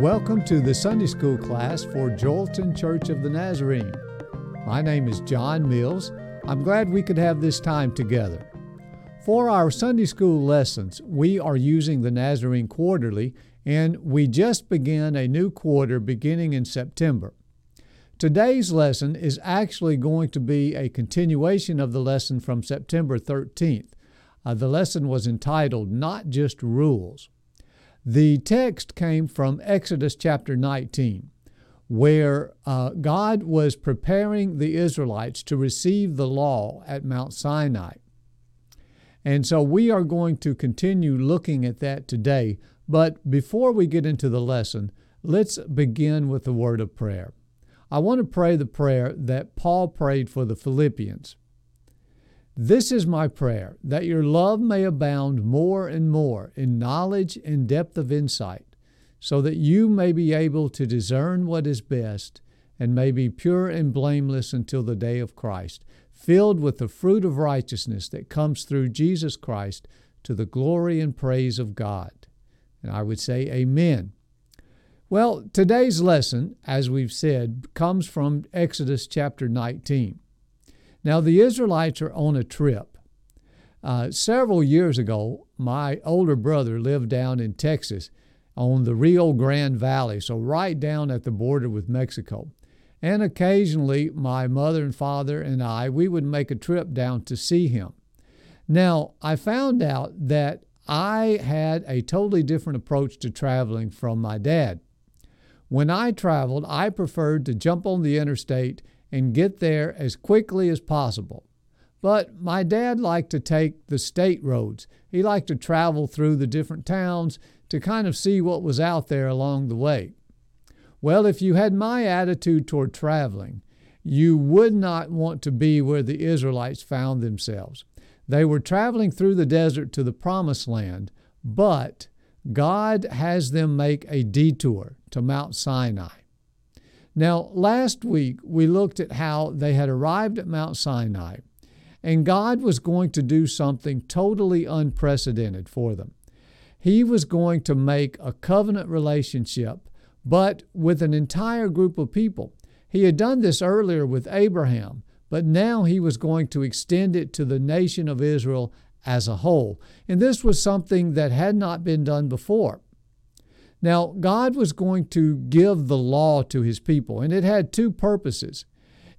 Welcome to the Sunday School class for Joelton Church of the Nazarene. My name is John Mills. I'm glad we could have this time together. For our Sunday School lessons, we are using the Nazarene Quarterly, and we just began a new quarter beginning in September. Today's lesson is actually going to be a continuation of the lesson from September 13th. Uh, the lesson was entitled Not Just Rules. The text came from Exodus chapter 19, where uh, God was preparing the Israelites to receive the law at Mount Sinai. And so we are going to continue looking at that today. But before we get into the lesson, let's begin with a word of prayer. I want to pray the prayer that Paul prayed for the Philippians. This is my prayer, that your love may abound more and more in knowledge and depth of insight, so that you may be able to discern what is best and may be pure and blameless until the day of Christ, filled with the fruit of righteousness that comes through Jesus Christ to the glory and praise of God. And I would say, Amen. Well, today's lesson, as we've said, comes from Exodus chapter 19. Now, the Israelites are on a trip. Uh, several years ago, my older brother lived down in Texas on the Rio Grande Valley, so right down at the border with Mexico. And occasionally, my mother and father and I, we would make a trip down to see him. Now, I found out that I had a totally different approach to traveling from my dad. When I traveled, I preferred to jump on the interstate and get there as quickly as possible. But my dad liked to take the state roads. He liked to travel through the different towns to kind of see what was out there along the way. Well, if you had my attitude toward traveling, you would not want to be where the Israelites found themselves. They were traveling through the desert to the promised land, but God has them make a detour to Mount Sinai. Now, last week we looked at how they had arrived at Mount Sinai, and God was going to do something totally unprecedented for them. He was going to make a covenant relationship, but with an entire group of people. He had done this earlier with Abraham, but now he was going to extend it to the nation of Israel as a whole. And this was something that had not been done before. Now, God was going to give the law to his people, and it had two purposes.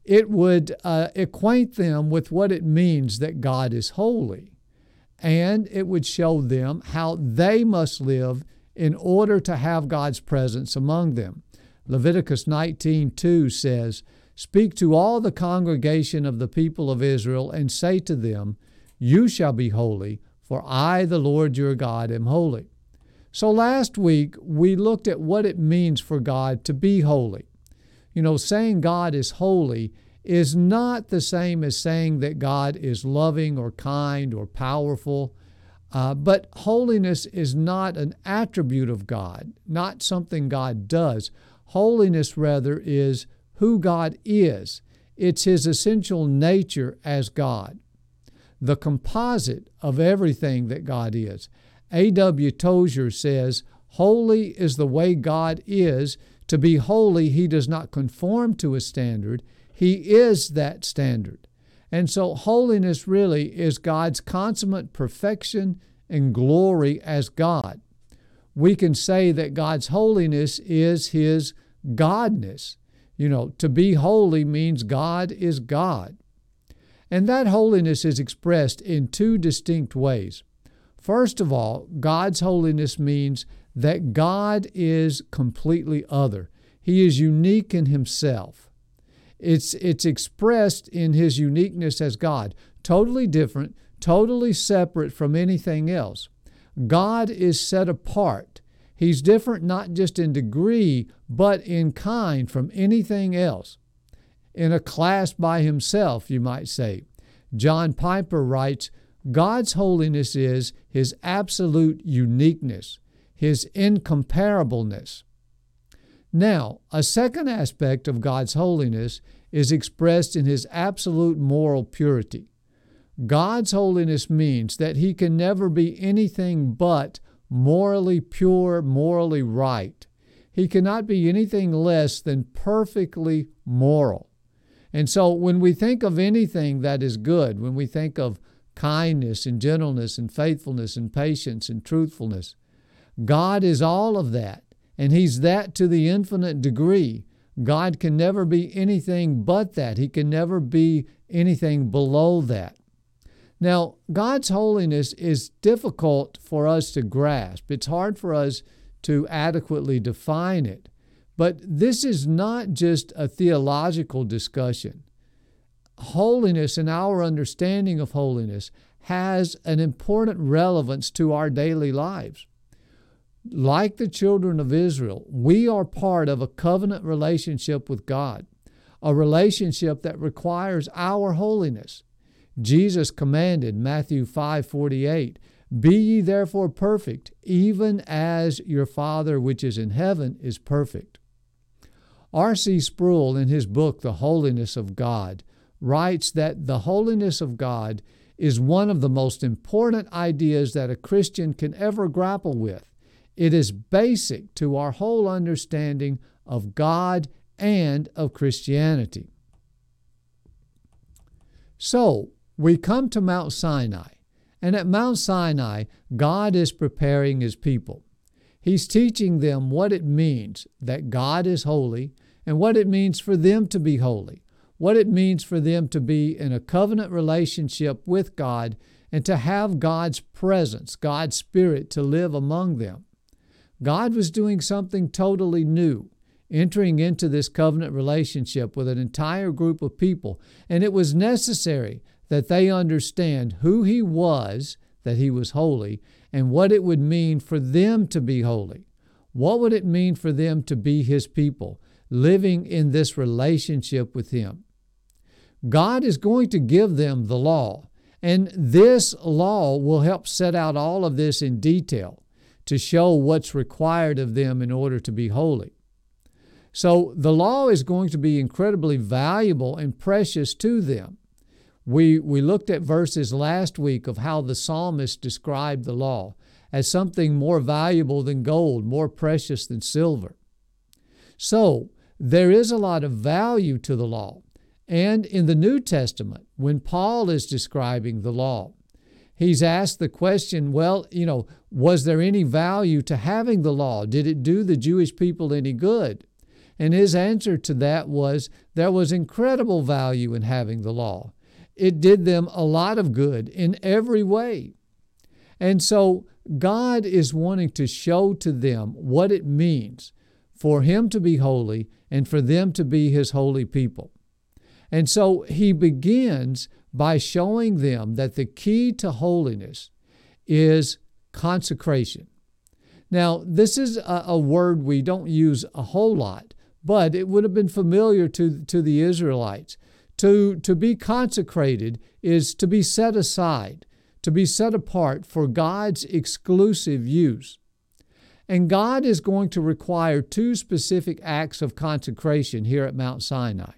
It would uh, acquaint them with what it means that God is holy, and it would show them how they must live in order to have God's presence among them. Leviticus 19:2 says, "Speak to all the congregation of the people of Israel and say to them, you shall be holy, for I the Lord your God am holy." So last week we looked at what it means for God to be holy. You know, saying God is holy is not the same as saying that God is loving or kind or powerful. Uh, but holiness is not an attribute of God, not something God does. Holiness, rather, is who God is, it's His essential nature as God, the composite of everything that God is. A.W. Tozer says, Holy is the way God is. To be holy, He does not conform to a standard, He is that standard. And so, holiness really is God's consummate perfection and glory as God. We can say that God's holiness is His Godness. You know, to be holy means God is God. And that holiness is expressed in two distinct ways. First of all, God's holiness means that God is completely other. He is unique in himself. It's, it's expressed in his uniqueness as God, totally different, totally separate from anything else. God is set apart. He's different not just in degree, but in kind from anything else. In a class by himself, you might say. John Piper writes God's holiness is His absolute uniqueness, His incomparableness. Now, a second aspect of God's holiness is expressed in His absolute moral purity. God's holiness means that He can never be anything but morally pure, morally right. He cannot be anything less than perfectly moral. And so when we think of anything that is good, when we think of kindness and gentleness and faithfulness and patience and truthfulness, God is all of that. And He's that to the infinite degree. God can never be anything but that. He can never be anything below that. Now, God's holiness is difficult for us to grasp. It's hard for us to adequately define it. But this is not just a theological discussion. Holiness and our understanding of holiness has an important relevance to our daily lives. Like the children of Israel, we are part of a covenant relationship with God, a relationship that requires our holiness. Jesus commanded, Matthew 5:48, "Be ye therefore perfect, even as your Father which is in heaven is perfect." R.C. Sproul, in his book, The Holiness of God, writes that the holiness of God is one of the most important ideas that a Christian can ever grapple with. It is basic to our whole understanding of God and of Christianity. So, we come to Mount Sinai, and at Mount Sinai, God is preparing His people. He's teaching them what it means that God is holy and what it means for them to be holy, what it means for them to be in a covenant relationship with God and to have God's presence, God's Spirit to live among them. God was doing something totally new, entering into this covenant relationship with an entire group of people, and it was necessary that they understand who He was, that He was holy, and what it would mean for them to be holy. What would it mean for them to be His people, living in this relationship with Him? God is going to give them the law, and this law will help set out all of this in detail to show what's required of them in order to be holy. So the law is going to be incredibly valuable and precious to them. We, we looked at verses last week of how the psalmist described the law as something more valuable than gold, more precious than silver. So, there is a lot of value to the law. And in the New Testament, when Paul is describing the law, he's asked the question well, you know, was there any value to having the law? Did it do the Jewish people any good? And his answer to that was there was incredible value in having the law it did them a lot of good in every way. And so God is wanting to show to them what it means for Him to be holy and for them to be His holy people. And so He begins by showing them that the key to holiness is consecration. Now, this is a, a, word we don't use a whole lot, but it would have been familiar to, to the Israelites. To, to be consecrated is to be set aside, to be set apart for God's exclusive use. And God is going to require two specific acts of consecration here at Mount Sinai.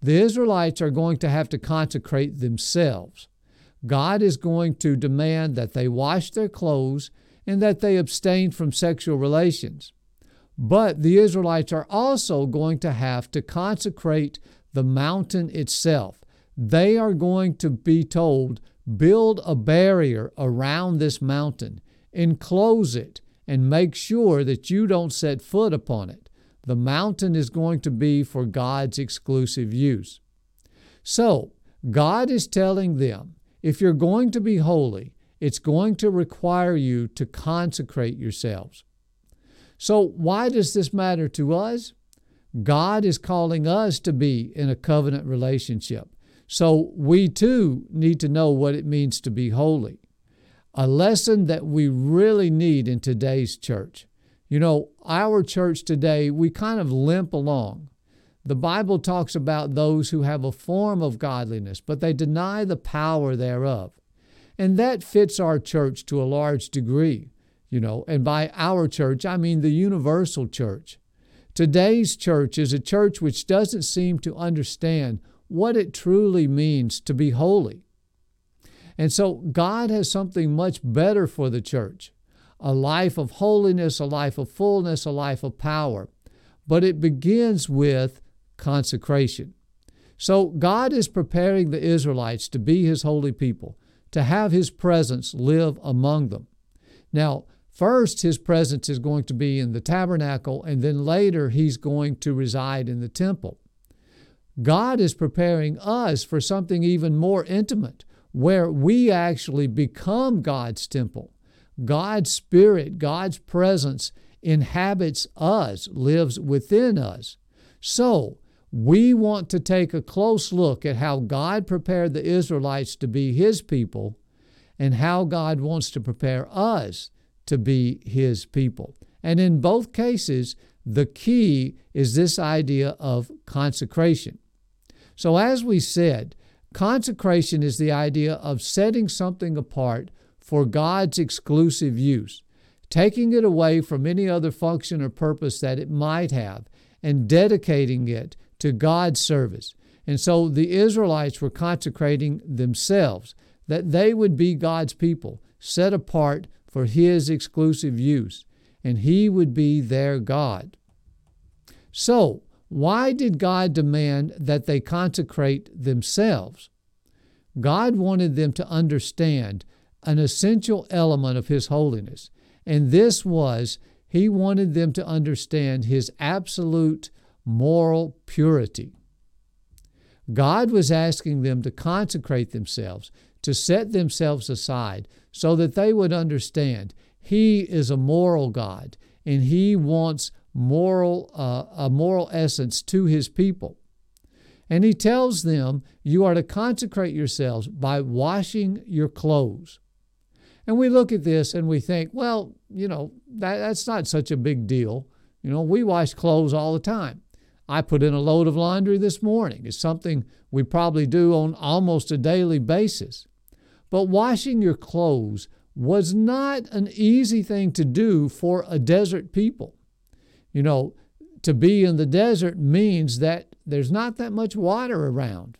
The Israelites are going to have to consecrate themselves. God is going to demand that they wash their clothes and that they abstain from sexual relations. But the Israelites are also going to have to consecrate the mountain itself. They are going to be told, build a barrier around this mountain, enclose it, and make sure that you don't set foot upon it. The mountain is going to be for God's exclusive use. So, God is telling them if you're going to be holy, it's going to require you to consecrate yourselves. So, why does this matter to us? God is calling us to be in a covenant relationship. So we too need to know what it means to be holy. A lesson that we really need in today's church. You know, our church today, we kind of limp along. The Bible talks about those who have a form of godliness, but they deny the power thereof. And that fits our church to a large degree, you know. And by our church, I mean the universal church. Today's church is a church which doesn't seem to understand what it truly means to be holy. And so God has something much better for the church a life of holiness, a life of fullness, a life of power. But it begins with consecration. So God is preparing the Israelites to be His holy people, to have His presence live among them. Now, first, His presence is going to be in the tabernacle, and then later, He's going to reside in the temple. God is preparing us for something even more intimate, where we actually become God's temple. God's Spirit, God's presence inhabits us, lives within us. So, we want to take a close look at how God prepared the Israelites to be His people and how God wants to prepare us to be His people. And in both cases, the key is this idea of consecration. So, as we said, consecration is the idea of setting something apart for God's exclusive use, taking it away from any other function or purpose that it might have, and dedicating it to God's service. And so the Israelites were consecrating themselves, that they would be God's people, set apart for His exclusive use, and He would be their God. So, why did God demand that they consecrate themselves? God wanted them to understand an essential element of His holiness, and this was He wanted them to understand His absolute moral purity. God was asking them to consecrate themselves, to set themselves aside, so that they would understand He is a moral God and He wants moral, uh, a moral essence to His people. And He tells them, You are to consecrate yourselves by washing your clothes. And we look at this and we think, well, you know, that, that's not such a big deal. You know, we wash clothes all the time. I put in a load of laundry this morning. It's something we probably do on almost a daily basis. But washing your clothes was not an easy thing to do for a desert people. You know, to be in the desert means that there's not that much water around.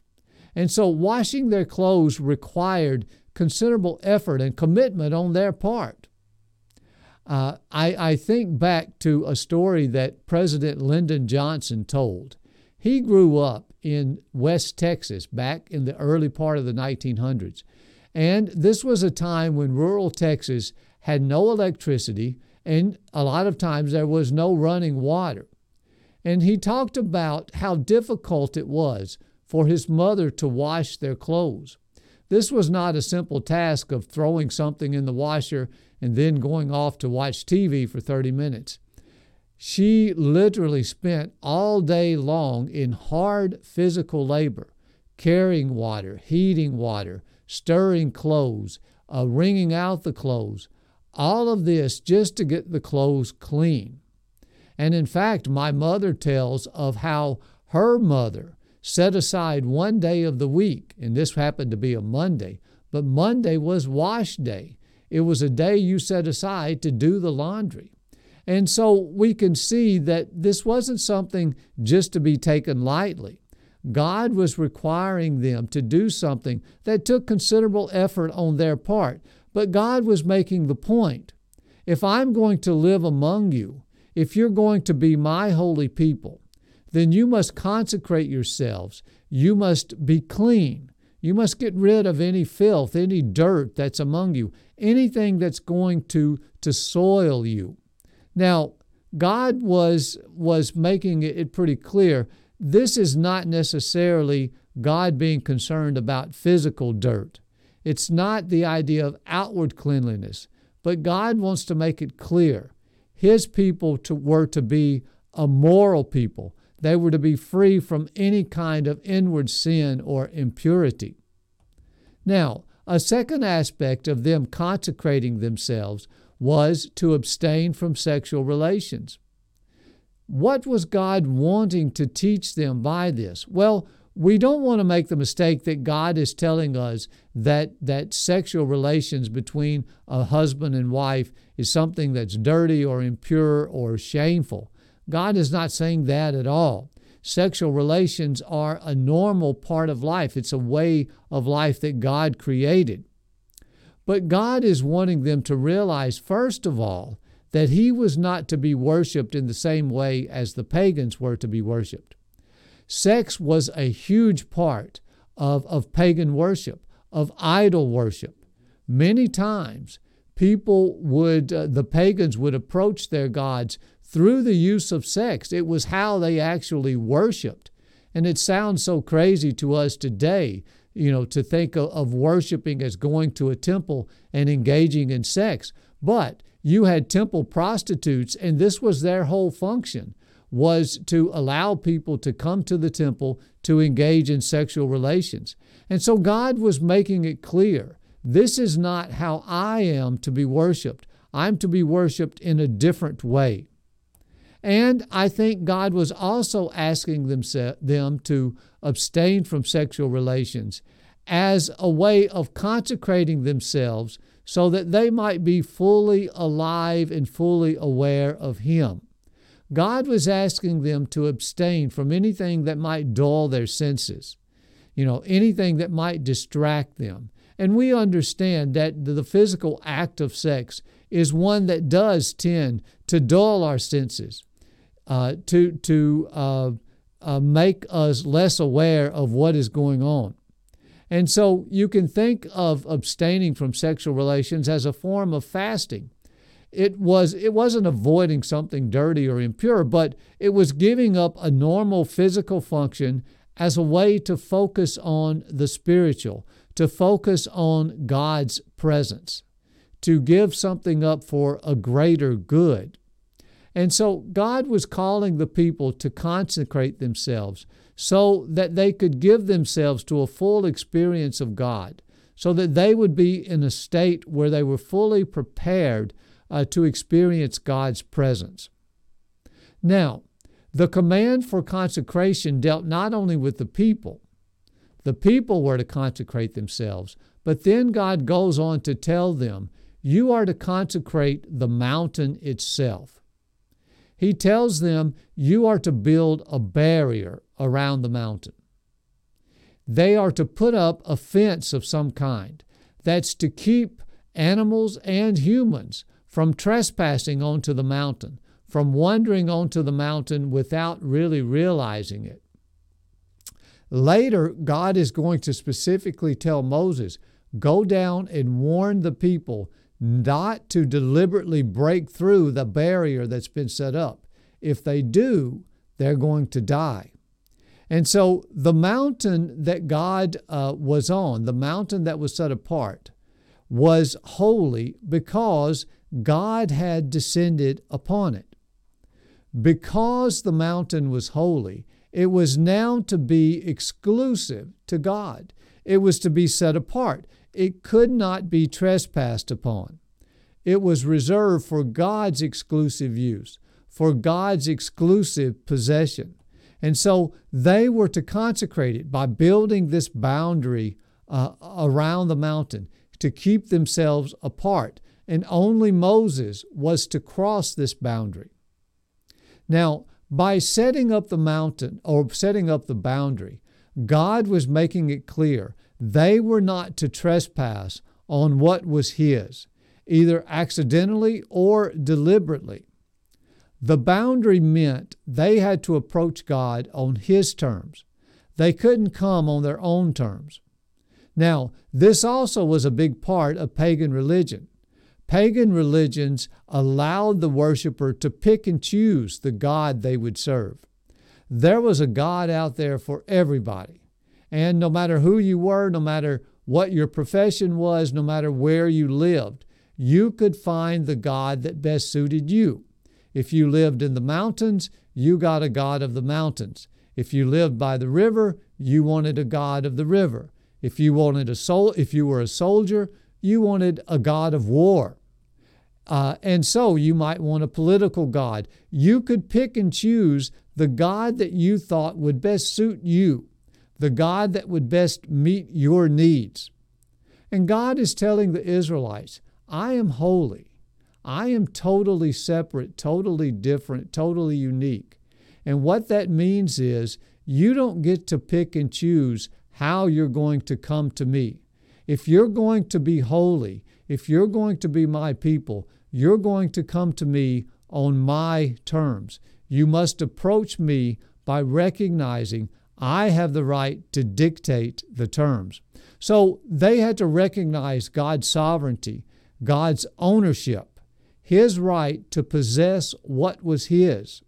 And so washing their clothes required considerable effort and commitment on their part. Uh, I, I think back to a story that President Lyndon Johnson told. He grew up in West Texas back in the early part of the 1900s. And this was a time when rural Texas had no electricity, and a lot of times there was no running water. And he talked about how difficult it was for his mother to wash their clothes. This was not a simple task of throwing something in the washer and then going off to watch TV for 30 minutes. She literally spent all day long in hard physical labor, carrying water, heating water, stirring clothes, uh, wringing out the clothes, all of this just to get the clothes clean. And in fact, my mother tells of how her mother set aside one day of the week, and this happened to be a Monday, but Monday was wash day. It was a day you set aside to do the laundry. And so we can see that this wasn't something just to be taken lightly. God was requiring them to do something that took considerable effort on their part. But God was making the point if I'm going to live among you, if you're going to be my holy people, then you must consecrate yourselves. You must be clean. You must get rid of any filth, any dirt that's among you, anything that's going to, to soil you. Now, God was, was making it pretty clear this is not necessarily God being concerned about physical dirt. It's not the idea of outward cleanliness, but God wants to make it clear His people to, were to be a moral people. They were to be free from any kind of inward sin or impurity. Now, a second aspect of them consecrating themselves was to abstain from sexual relations. What was God wanting to teach them by this? Well, we don't want to make the mistake that God is telling us that, that sexual relations between a husband and wife is something that's dirty or impure or shameful. God is not saying that at all sexual relations are a normal part of life. It's a way of life that God created. But God is wanting them to realize, first of all, that He was not to be worshiped in the same way as the pagans were to be worshiped. Sex was a huge part of, of pagan worship, of idol worship. Many times, people would, uh, the pagans would approach their gods through the use of sex. It was how they actually worshiped. And it sounds so crazy to us today, you know, to think of, of worshiping as going to a temple and engaging in sex. But you had temple prostitutes, and this was their whole function was to allow people to come to the temple to engage in sexual relations. And so God was making it clear this is not how I am to be worshiped. I'm to be worshiped in a different way. And I think God was also asking them, them to abstain from sexual relations as a way of consecrating themselves so that they might be fully alive and fully aware of Him. God was asking them to abstain from anything that might dull their senses, you know, anything that might distract them. And we understand that the physical act of sex is one that does tend to dull our senses uh, to, to uh, uh, make us less aware of what is going on. And so you can think of abstaining from sexual relations as a form of fasting. It was it wasn't avoiding something dirty or impure, but it was giving up a normal physical function as a way to focus on the spiritual, to focus on God's presence, to give something up for a greater good. And so God was calling the people to consecrate themselves so that they could give themselves to a full experience of God, so that they would be in a state where they were fully prepared uh, to experience God's presence. Now, the command for consecration dealt not only with the people, the people were to consecrate themselves, but then God goes on to tell them, You are to consecrate the mountain itself. He tells them, You are to build a barrier around the mountain. They are to put up a fence of some kind that's to keep animals and humans from trespassing onto the mountain, from wandering onto the mountain without really realizing it. Later, God is going to specifically tell Moses, Go down and warn the people not to deliberately break through the barrier that's been set up. If they do, they're going to die. And so the mountain that God uh, was on, the mountain that was set apart, was holy because God had descended upon it. Because the mountain was holy, it was now to be exclusive to God. It was to be set apart it could not be trespassed upon. It was reserved for God's exclusive use, for God's exclusive possession. And so they were to consecrate it by building this boundary uh, around the mountain to keep themselves apart. And only Moses was to cross this boundary. Now, by setting up the mountain or setting up the boundary, God was making it clear they were not to trespass on what was his, either accidentally or deliberately. The boundary meant they had to approach God on his terms. They couldn't come on their own terms. Now, this also was a big part of pagan religion. Pagan religions allowed the worshiper to pick and choose the God they would serve. There was a God out there for everybody. And no matter who you were, no matter what your profession was, no matter where you lived, you could find the God that best suited you. If you lived in the mountains, you got a God of the mountains. If you lived by the river, you wanted a God of the river. If you wanted a soul, if you were a soldier, you wanted a God of war. Uh, and so you might want a political God. You could pick and choose the God that you thought would best suit you the God that would best meet your needs. And God is telling the Israelites, I am holy. I am totally separate, totally different, totally unique. And what that means is you don't get to pick and choose how you're going to come to me. If you're going to be holy, if you're going to be my people, you're going to come to me on my terms. You must approach me by recognizing I have the right to dictate the terms. So they had to recognize God's sovereignty, God's ownership, His right to possess what was His.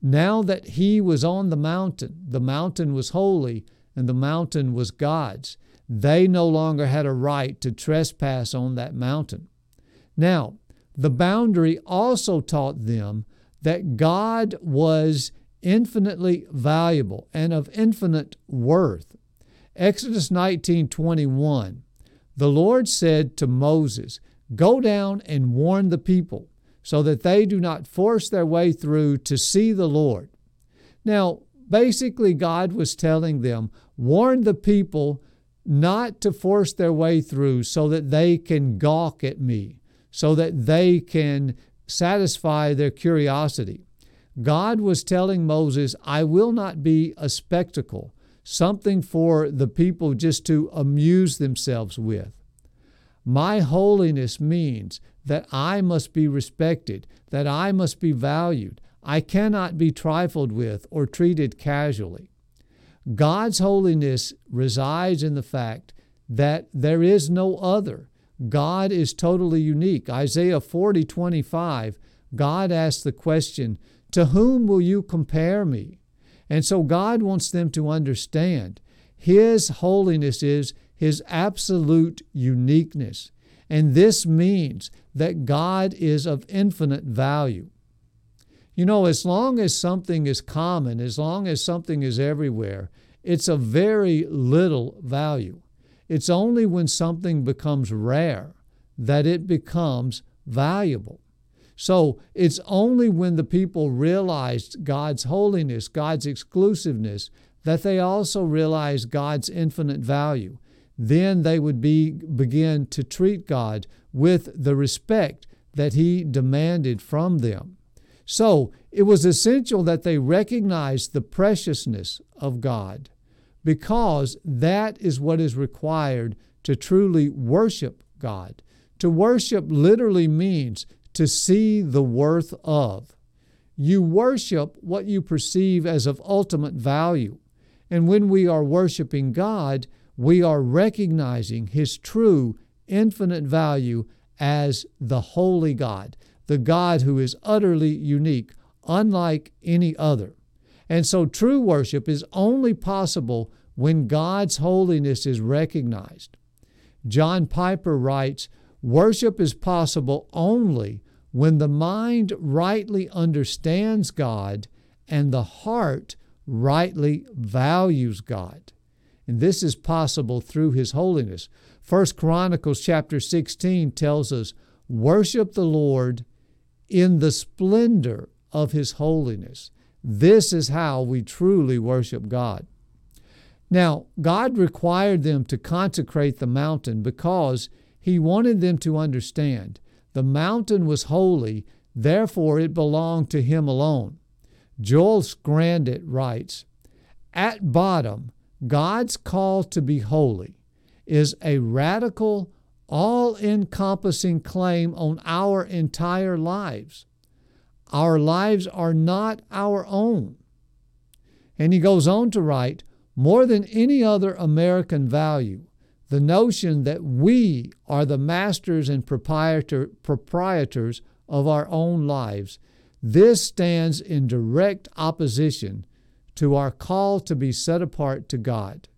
Now that He was on the mountain, the mountain was holy and the mountain was God's. They no longer had a right to trespass on that mountain. Now, the boundary also taught them that God was infinitely valuable and of infinite worth. Exodus 19:21 The Lord said to Moses, "Go down and warn the people so that they do not force their way through to see the Lord." Now, basically God was telling them, warn the people not to force their way through so that they can gawk at me, so that they can satisfy their curiosity. God was telling Moses, I will not be a spectacle, something for the people just to amuse themselves with. My holiness means that I must be respected, that I must be valued. I cannot be trifled with or treated casually. God's holiness resides in the fact that there is no other. God is totally unique. Isaiah 40 25, God asks the question, To whom will you compare me? And so God wants them to understand His holiness is His absolute uniqueness. And this means that God is of infinite value. You know, as long as something is common, as long as something is everywhere, it's of very little value. It's only when something becomes rare that it becomes valuable. So it's only when the people realized God's holiness, God's exclusiveness, that they also realized God's infinite value. Then they would be, begin to treat God with the respect that He demanded from them. So it was essential that they recognize the preciousness of God because that is what is required to truly worship God. To worship literally means to see the worth of. You worship what you perceive as of ultimate value. And when we are worshiping God, we are recognizing His true, infinite value as the holy God, the God who is utterly unique, unlike any other. And so true worship is only possible when God's holiness is recognized. John Piper writes Worship is possible only when the mind rightly understands God and the heart rightly values God. And this is possible through his holiness. First Chronicles chapter 16 tells us, "Worship the Lord in the splendor of his holiness." This is how we truly worship God. Now, God required them to consecrate the mountain because He wanted them to understand the mountain was holy, therefore it belonged to Him alone. Joel Scandrett writes At bottom, God's call to be holy is a radical, all encompassing claim on our entire lives. Our lives are not our own. And he goes on to write, more than any other American value, the notion that we are the masters and proprietor, proprietors of our own lives, this stands in direct opposition to our call to be set apart to God.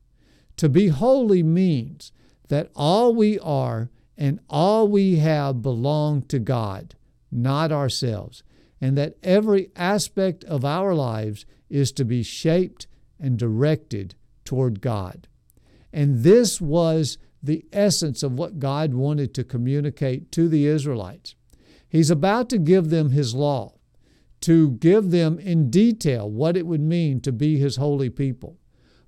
To be holy means that all we are and all we have belong to God, not ourselves, and that every aspect of our lives is to be shaped and directed toward God. And this was the essence of what God wanted to communicate to the Israelites. He's about to give them His law, to give them in detail what it would mean to be His holy people.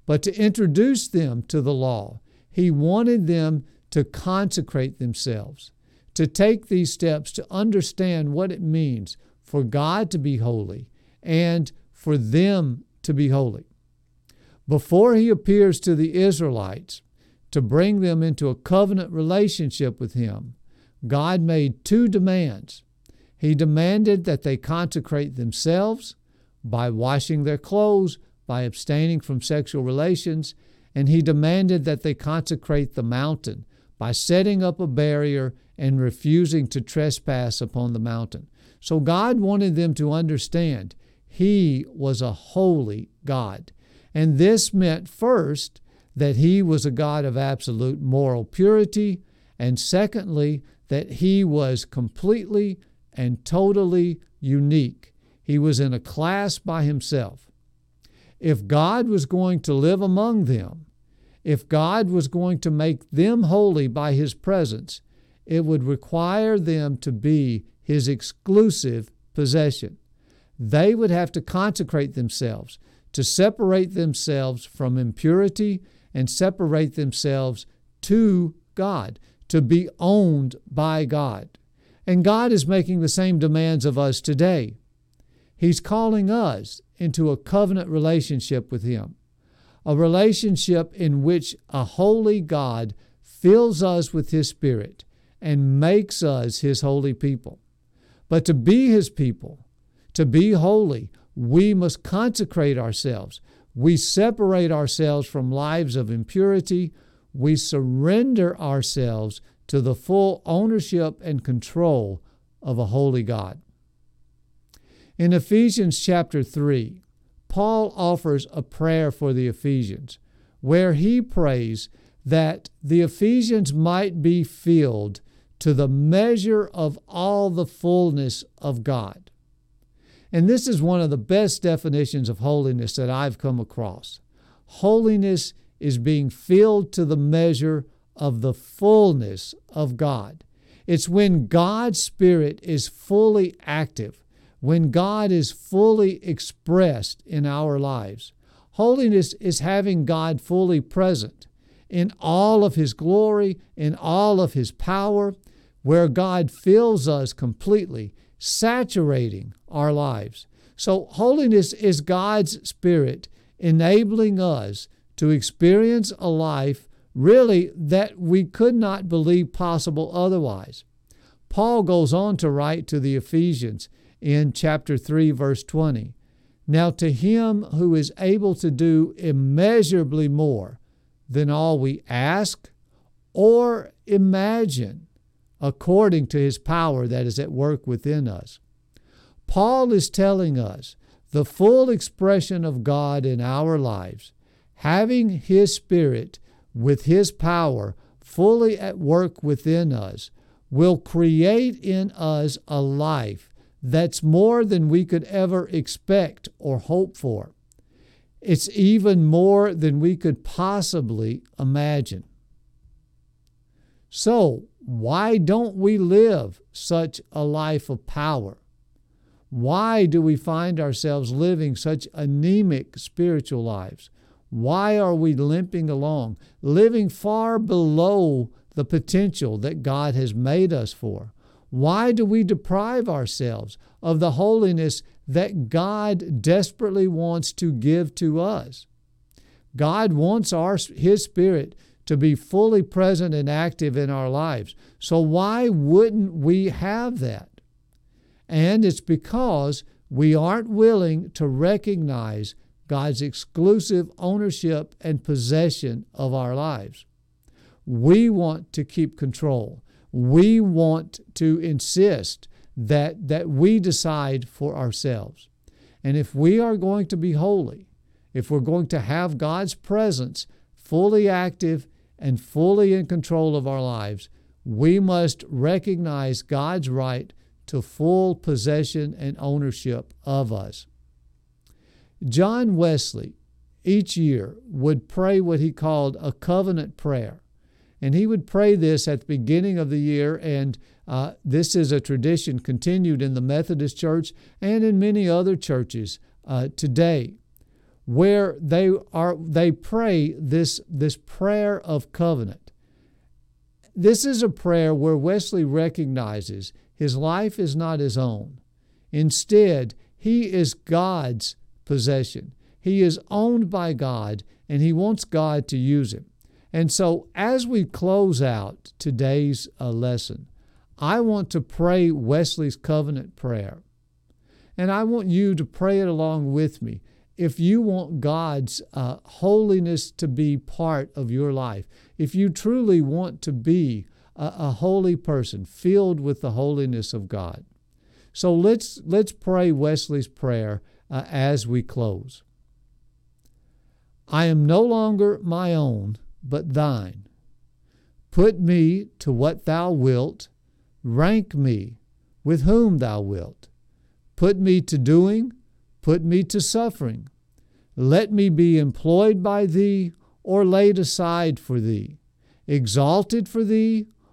But to introduce them to the law, He wanted them to consecrate themselves, to take these steps to understand what it means for God to be holy and for them to be holy. Before he appears to the Israelites to bring them into a covenant relationship with him, God made two demands. He demanded that they consecrate themselves by washing their clothes, by abstaining from sexual relations, and he demanded that they consecrate the mountain by setting up a barrier and refusing to trespass upon the mountain. So God wanted them to understand He was a holy God. And this meant first that He was a God of absolute moral purity, and secondly, that He was completely and totally unique. He was in a class by Himself. If God was going to live among them, if God was going to make them holy by His presence, it would require them to be His exclusive possession. They would have to consecrate themselves, to separate themselves from impurity and separate themselves to God, to be owned by God. And God is making the same demands of us today. He's calling us into a covenant relationship with Him a relationship in which a holy God fills us with His Spirit and makes us His holy people. But to be His people, to be holy, we must consecrate ourselves. We separate ourselves from lives of impurity. We surrender ourselves to the full ownership and control of a holy God. In Ephesians chapter 3, Paul offers a prayer for the Ephesians where he prays that the Ephesians might be filled to the measure of all the fullness of God. And this is one of the best definitions of holiness that I've come across. Holiness is being filled to the measure of the fullness of God. It's when God's Spirit is fully active, when God is fully expressed in our lives. Holiness is having God fully present in all of His glory, in all of His power, where God fills us completely, saturating our lives. So, holiness is God's Spirit enabling us to experience a life really that we could not believe possible otherwise. Paul goes on to write to the Ephesians in chapter 3, verse 20. Now, to him who is able to do immeasurably more than all we ask or imagine, according to his power that is at work within us. Paul is telling us the full expression of God in our lives, having his Spirit with his power fully at work within us, will create in us a life that's more than we could ever expect or hope for. It's even more than we could possibly imagine. So, why don't we live such a life of power? Why do we find ourselves living such anemic spiritual lives? Why are we limping along, living far below the potential that God has made us for? Why do we deprive ourselves of the holiness that God desperately wants to give to us? God wants our, His Spirit to be fully present and active in our lives. So, why wouldn't we have that? And it's because we aren't willing to recognize God's exclusive ownership and possession of our lives. We want to keep control. We want to insist that, that we decide for ourselves. And if we are going to be holy, if we're going to have God's presence fully active and fully in control of our lives, we must recognize God's right to full possession and ownership of us. John Wesley each year would pray what he called a covenant prayer. And he would pray this at the beginning of the year, and uh, this is a tradition continued in the Methodist Church and in many other churches uh, today, where they are they pray this this prayer of covenant. This is a prayer where Wesley recognizes his life is not his own. Instead, he is God's possession. He is owned by God, and he wants God to use him. And so, as we close out today's uh, lesson, I want to pray Wesley's covenant prayer. And I want you to pray it along with me. If you want God's uh, holiness to be part of your life, if you truly want to be a, a holy person filled with the holiness of God. So let's, let's pray Wesley's prayer uh, as we close. I am no longer my own, but thine. Put me to what thou wilt, rank me with whom thou wilt. Put me to doing, put me to suffering. Let me be employed by thee or laid aside for thee, exalted for thee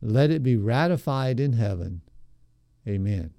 let it be ratified in heaven. Amen.